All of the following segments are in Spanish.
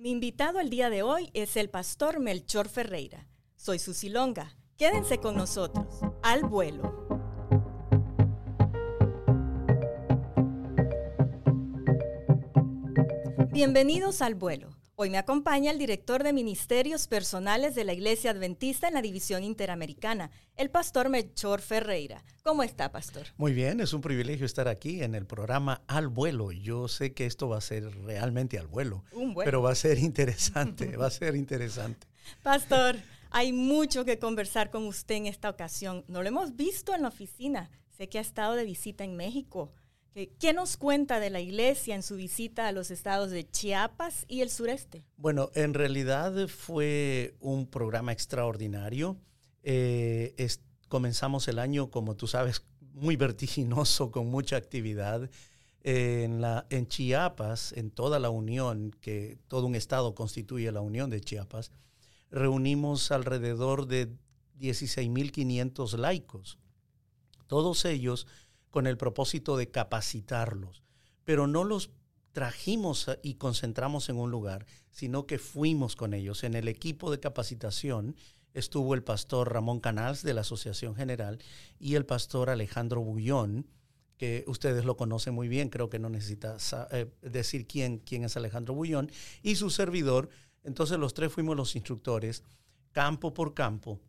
Mi invitado el día de hoy es el pastor Melchor Ferreira. Soy Susi Longa. Quédense con nosotros. Al vuelo. Bienvenidos al vuelo. Hoy me acompaña el director de Ministerios Personales de la Iglesia Adventista en la División Interamericana, el pastor Melchor Ferreira. ¿Cómo está, pastor? Muy bien, es un privilegio estar aquí en el programa Al Vuelo. Yo sé que esto va a ser realmente al vuelo, pero va a ser interesante, va a ser interesante. Pastor, hay mucho que conversar con usted en esta ocasión. No lo hemos visto en la oficina. Sé que ha estado de visita en México. ¿Qué nos cuenta de la iglesia en su visita a los estados de Chiapas y el sureste? Bueno, en realidad fue un programa extraordinario. Eh, comenzamos el año, como tú sabes, muy vertiginoso, con mucha actividad. en, en Chiapas, en toda la Unión, que todo un estado constituye la Unión de Chiapas, reunimos alrededor de 16.500 laicos. Todos ellos con el propósito de capacitarlos, pero no los trajimos y concentramos en un lugar, sino que fuimos con ellos. En el equipo de capacitación estuvo el pastor Ramón Canals de la Asociación General y el pastor Alejandro Bullón, que ustedes lo conocen muy bien, creo que no necesita eh, decir quién, quién es Alejandro Bullón, y su servidor. Entonces los tres fuimos los instructores, campo por campo,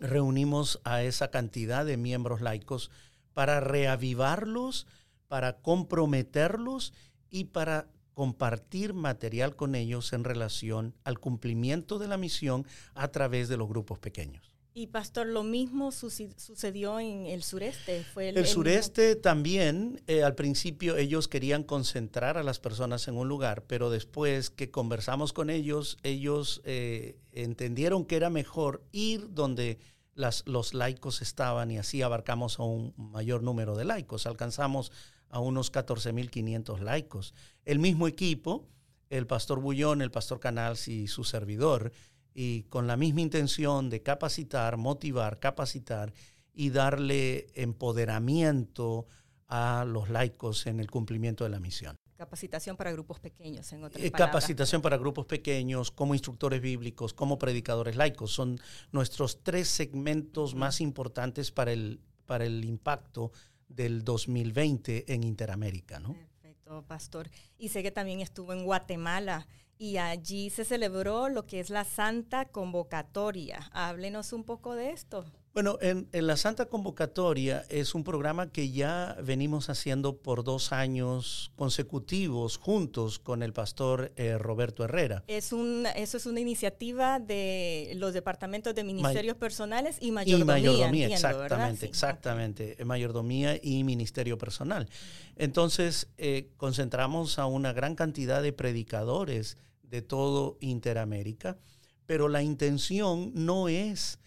reunimos a esa cantidad de miembros laicos para reavivarlos, para comprometerlos y para compartir material con ellos en relación al cumplimiento de la misión a través de los grupos pequeños. Y pastor, lo mismo sucedió en el sureste. ¿Fue el, sureste también, eh, al principio ellos querían concentrar a las personas en un lugar, pero después que conversamos con ellos, ellos eh, entendieron que era mejor ir donde los laicos estaban y así abarcamos a un mayor número de laicos. Alcanzamos a unos 14.500 laicos. El mismo equipo, el pastor Bullón, el pastor Canals y su servidor, y con la misma intención de capacitar, motivar, capacitar y darle empoderamiento a los laicos en el cumplimiento de la misión. Capacitación para grupos pequeños, en otras eh, Capacitación para grupos pequeños, como instructores bíblicos, como predicadores laicos. Son nuestros tres segmentos más importantes para el, para el impacto del 2020 en Interamérica. ¿no? Perfecto, pastor. Y sé que también estuvo en Guatemala y allí se celebró lo que es la Santa Convocatoria. Háblenos un poco de esto. Bueno, en, la Santa Convocatoria es un programa que ya venimos haciendo por dos años consecutivos juntos con el pastor eh, Roberto Herrera. Es un, eso es una iniciativa de los departamentos de ministerios personales y mayordomía. Y mayordomía, exactamente, exactamente. Mayordomía y ministerio personal. Entonces, eh, concentramos a una gran cantidad de predicadores de todo Interamérica, pero la intención no es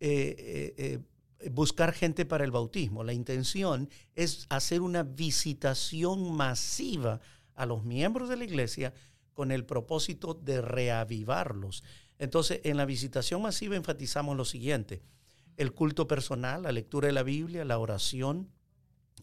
eh, eh, eh, buscar gente para el bautismo. La intención es hacer una visitación masiva a los miembros de la iglesia con el propósito de reavivarlos. Entonces, en la visitación masiva enfatizamos lo siguiente, el culto personal, la lectura de la Biblia, la oración,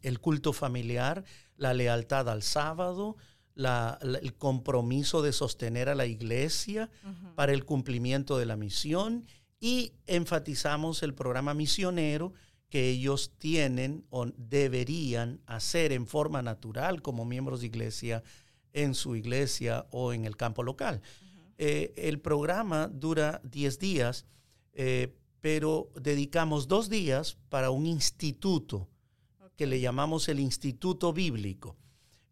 el culto familiar, la lealtad al sábado, el compromiso de sostener a la iglesia para el cumplimiento de la misión y enfatizamos el programa misionero que ellos tienen o deberían hacer en forma natural como miembros de iglesia en su iglesia o en el campo local. Eh, el programa dura 10 días, eh, pero dedicamos dos días para un instituto que le llamamos el Instituto Bíblico.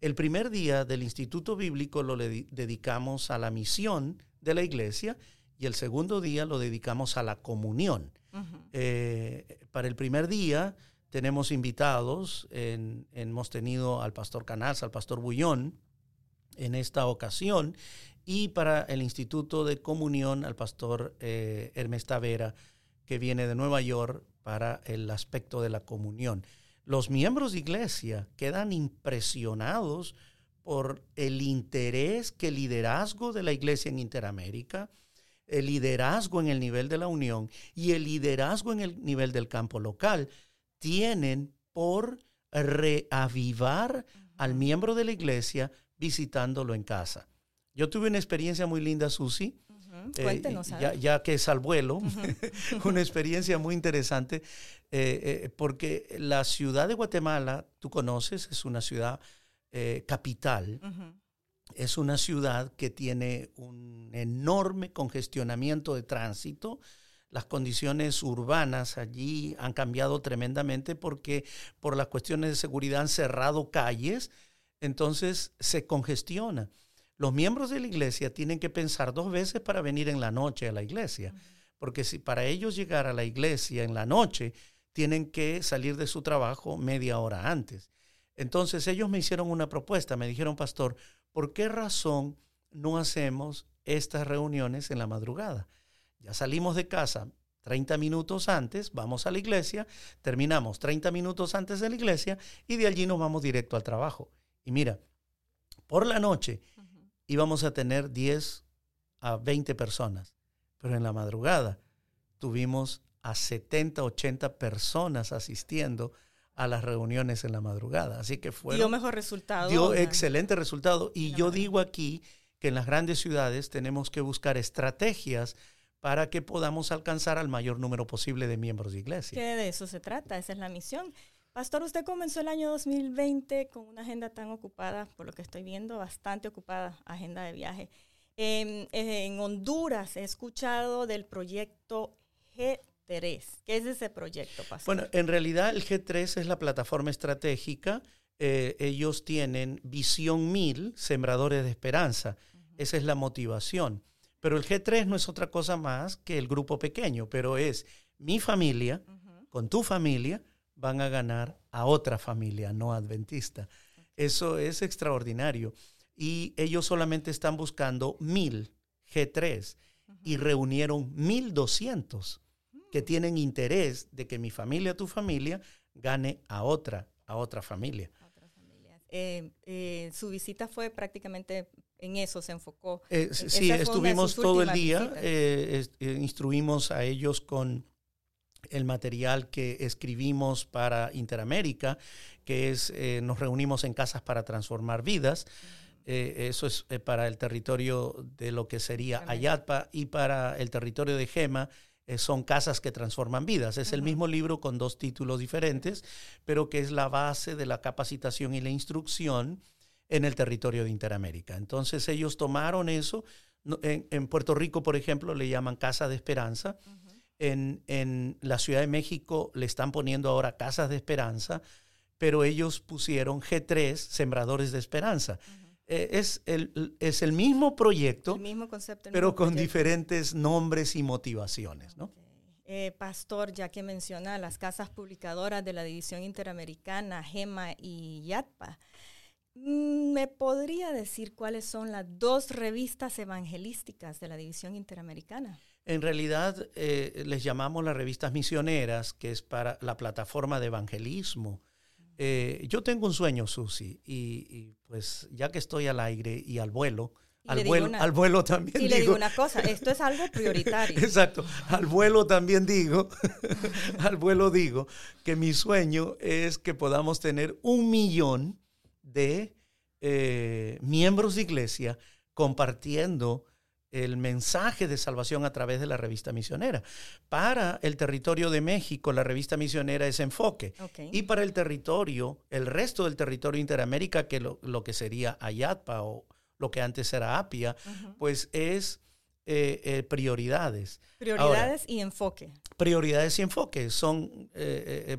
El primer día del Instituto Bíblico lo dedicamos a la misión de la iglesia y el segundo día lo dedicamos a la comunión. Eh, para el primer día tenemos invitados, hemos tenido al pastor Canals, al pastor Bullón en esta ocasión, y para el Instituto de Comunión al pastor eh, Hermes Tavera, que viene de Nueva York para el aspecto de la comunión. Los miembros de iglesia quedan impresionados por el interés que el liderazgo de la iglesia en Interamérica, el liderazgo en el nivel de la Unión y el liderazgo en el nivel del campo local tienen por reavivar al miembro de la iglesia visitándolo en casa. Yo tuve una experiencia muy linda, Susi. Eh, Cuéntenos. ya, que es al vuelo, una experiencia muy interesante, eh, porque la ciudad de Guatemala, tú conoces, es una ciudad capital. Es una ciudad que tiene un enorme congestionamiento de tránsito las condiciones urbanas allí han cambiado tremendamente porque por las cuestiones de seguridad han cerrado calles, entonces se congestiona. Los miembros de la iglesia tienen que pensar dos veces para venir en la noche a la iglesia, porque si para ellos llegar a la iglesia en la noche, tienen que salir de su trabajo media hora antes. Entonces ellos me hicieron una propuesta, me dijeron, pastor, ¿por qué razón no hacemos estas reuniones en la madrugada? Ya salimos de casa 30 minutos antes, vamos a la iglesia, terminamos 30 minutos antes de la iglesia y de allí nos vamos directo al trabajo. Y mira, por la noche íbamos a tener 10 a 20 personas, pero en la madrugada tuvimos a 70, 80 personas asistiendo a las reuniones en la madrugada. Así que fue... Dio mejor resultado. Dio excelente resultado. Y yo digo aquí que en las grandes ciudades tenemos que buscar estrategias para que podamos alcanzar al mayor número posible de miembros de iglesia. Que de eso se trata, esa es la misión. Pastor, usted comenzó el año 2020 con una agenda tan ocupada, por lo que estoy viendo, bastante ocupada, agenda de viaje. En, en Honduras he escuchado del proyecto G3. ¿Qué es ese proyecto, Pastor? Bueno, en realidad el G3 es la plataforma estratégica. Eh, ellos tienen Visión 1000, Sembradores de Esperanza. Esa es la motivación. Pero el G3 no es otra cosa más que el grupo pequeño, pero es mi familia con tu familia van a ganar a otra familia no adventista. Eso es extraordinario. Y ellos solamente están buscando mil G3 y reunieron mil doscientos que tienen interés de que mi familia, tu familia, gane a otra, a otra familia. Eh, eh, su visita fue prácticamente en eso se enfocó. Eh, sí, estuvimos todo el día, instruimos a ellos con el material que escribimos para Interamérica, que es, nos reunimos en casas para transformar vidas. eso es para el territorio de lo que sería Ayatpa y para el territorio de Gema son casas que transforman vidas. Es el mismo libro con dos títulos diferentes, pero que es la base de la capacitación y la instrucción en el territorio de Interamérica. Entonces ellos tomaron eso. En, Puerto Rico, por ejemplo, le llaman Casa de Esperanza. en, la Ciudad de México le están poniendo ahora Casas de Esperanza, pero ellos pusieron G3, Sembradores de Esperanza. Eh, es, el, es el mismo proyecto, mismo concepto, pero con diferentes nombres y motivaciones. ¿no? Eh, pastor, ya que menciona las casas publicadoras de la División Interamericana, GEMA y YATPA, Mm, ¿Me podría decir cuáles son las dos revistas evangelísticas de la División Interamericana? En realidad eh, les llamamos las revistas misioneras, que es para la plataforma de evangelismo. Eh, yo tengo un sueño, Susi, y, pues ya que estoy al aire y al vuelo, al vuelo, al vuelo también. Y le digo una cosa, esto es algo prioritario. Exacto, al vuelo también digo, al vuelo digo que mi sueño es que podamos tener un millón de eh, miembros de iglesia compartiendo el mensaje de salvación a través de la revista misionera. Para el territorio de México, la revista misionera es enfoque. Y para el territorio, el resto del territorio Interamérica, que lo, que sería Ayatpa o lo que antes era Apia, pues es eh, eh, prioridades. Prioridades y enfoque. Prioridades y enfoque. Son,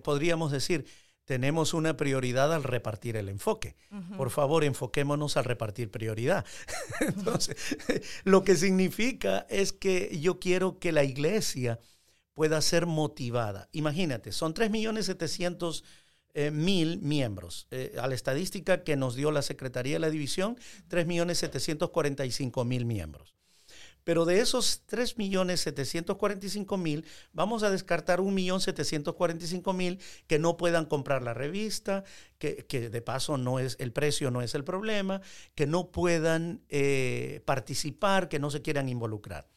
podríamos decir, tenemos una prioridad al repartir el enfoque. Por favor, enfoquémonos al repartir prioridad. Entonces, lo que significa es que yo quiero que la iglesia pueda ser motivada. Imagínate, son 3.700.000 eh, mil miembros. Eh, a la estadística que nos dio la Secretaría de la División, 3.745.000 miembros. Pero de esos 3.745.000, vamos a descartar 1.745.000 que no puedan comprar la revista, que, de paso no es el precio no es el problema, que no puedan eh, participar, que no se quieran involucrar.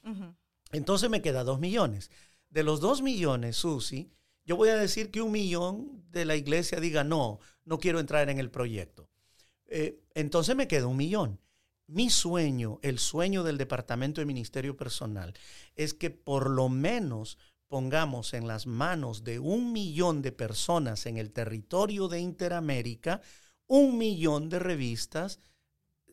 Entonces me queda 2 millones. De los 2 millones, Susi, yo voy a decir que un millón de la iglesia diga no, no quiero entrar en el proyecto. Eh, entonces me queda un millón. Mi sueño, el sueño del Departamento de Ministerio Personal, es que por lo menos pongamos en las manos de un millón de personas en el territorio de Interamérica un millón de revistas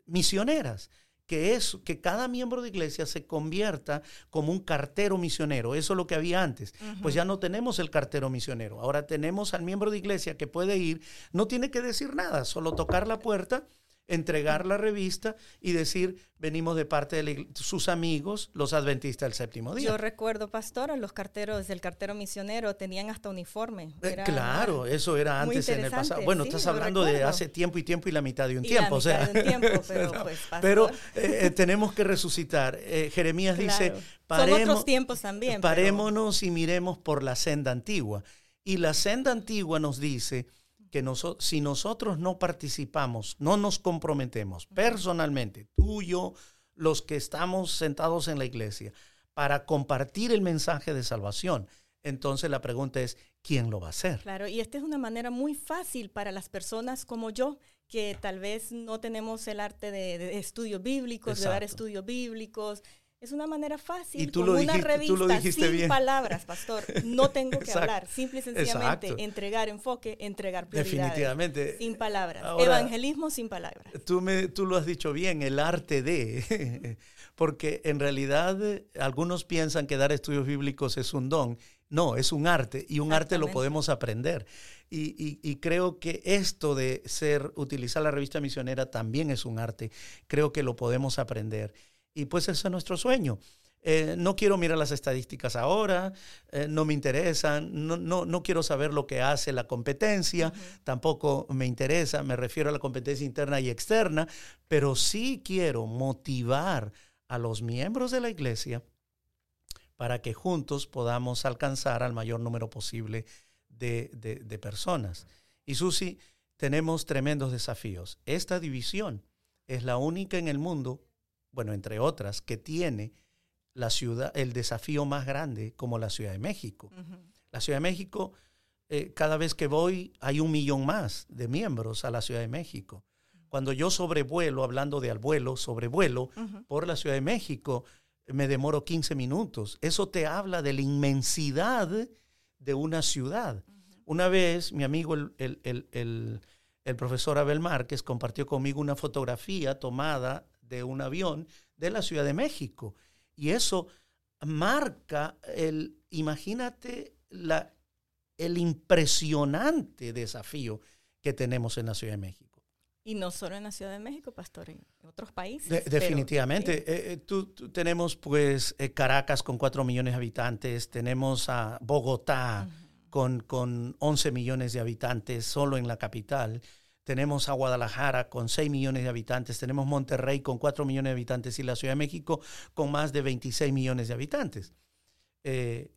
misioneras que es que cada miembro de iglesia se convierta como un cartero misionero. Eso es lo que había antes. Pues ya no tenemos el cartero misionero. Ahora tenemos al miembro de iglesia que puede ir, no tiene que decir nada, solo tocar la puerta entregar la revista y decir, venimos de parte de sus amigos, los adventistas del séptimo día. Yo recuerdo, pastora, los carteros del cartero misionero tenían hasta uniforme. Eh, claro, eso era antes en el pasado. Bueno, estás hablando de hace tiempo y tiempo y la mitad de un tiempo. o sea, de un tiempo, pero, pues, pero eh, eh, tenemos que resucitar. Jeremías dice, paremos, tiempos también. Parémonos y miremos por la senda antigua. Y la senda antigua nos dice que si nosotros no participamos, no nos comprometemos personalmente, tú y yo, los que estamos sentados en la iglesia, para compartir el mensaje de salvación, entonces la pregunta es, ¿quién lo va a hacer? Claro, y esta es una manera muy fácil para las personas como yo, que tal vez no tenemos el arte de, estudios bíblicos, de dar estudios bíblicos, es una manera fácil, y tú con lo una revista sin bien. palabras, pastor. No tengo que hablar, simple y sencillamente entregar enfoque, entregar prioridades. Definitivamente. Sin palabras. Evangelismo sin palabras. Tú, me, tú lo has dicho bien, el arte de, porque en realidad algunos piensan que dar estudios bíblicos es un don. No, es un arte y un arte lo podemos aprender. Y, y, creo que esto de ser, utilizar la revista misionera también es un arte. Creo que lo podemos aprender. Y pues ese es nuestro sueño. Eh, no quiero mirar las estadísticas ahora, eh, no me interesan, no, no, no, quiero saber lo que hace la competencia, tampoco me interesa, me refiero a la competencia interna y externa, pero sí quiero motivar a los miembros de la iglesia para que juntos podamos alcanzar al mayor número posible de, de, de personas. Y Susi, tenemos tremendos desafíos. Esta división es la única en el mundo bueno, entre otras, que tiene la ciudad, el desafío más grande como la Ciudad de México. La Ciudad de México, eh, cada vez que voy, hay un millón más de miembros a la Ciudad de México. Cuando yo sobrevuelo, hablando de al vuelo, sobrevuelo por la Ciudad de México, me demoro 15 minutos. Eso te habla de la inmensidad de una ciudad. Una vez mi amigo, el, el, el profesor Abel Márquez, compartió conmigo una fotografía tomada de un avión de la Ciudad de México. Y eso marca el, imagínate la, el impresionante desafío que tenemos en la Ciudad de México. Y no solo en la Ciudad de México, pastor, en otros países. definitivamente. Eh, eh, tú, tenemos pues eh, Caracas con 4 millones de habitantes, tenemos a Bogotá con, con 11 millones de habitantes solo en la capital tenemos a Guadalajara con 6 millones de habitantes, tenemos Monterrey con 4 millones de habitantes y la Ciudad de México con más de 26 millones de habitantes. Eh,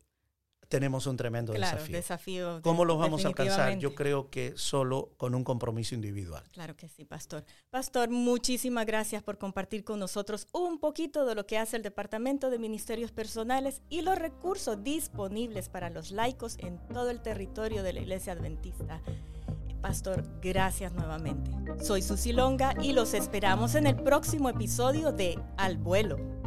tenemos un tremendo desafío. desafío. ¿Cómo los vamos a alcanzar? Yo creo que solo con un compromiso individual. Claro que sí, Pastor. Pastor, muchísimas gracias por compartir con nosotros un poquito de lo que hace el Departamento de Ministerios Personales y los recursos disponibles para los laicos en todo el territorio de la Iglesia Adventista. Pastor, gracias nuevamente. Soy Susi Longa y los esperamos en el próximo episodio de Al vuelo.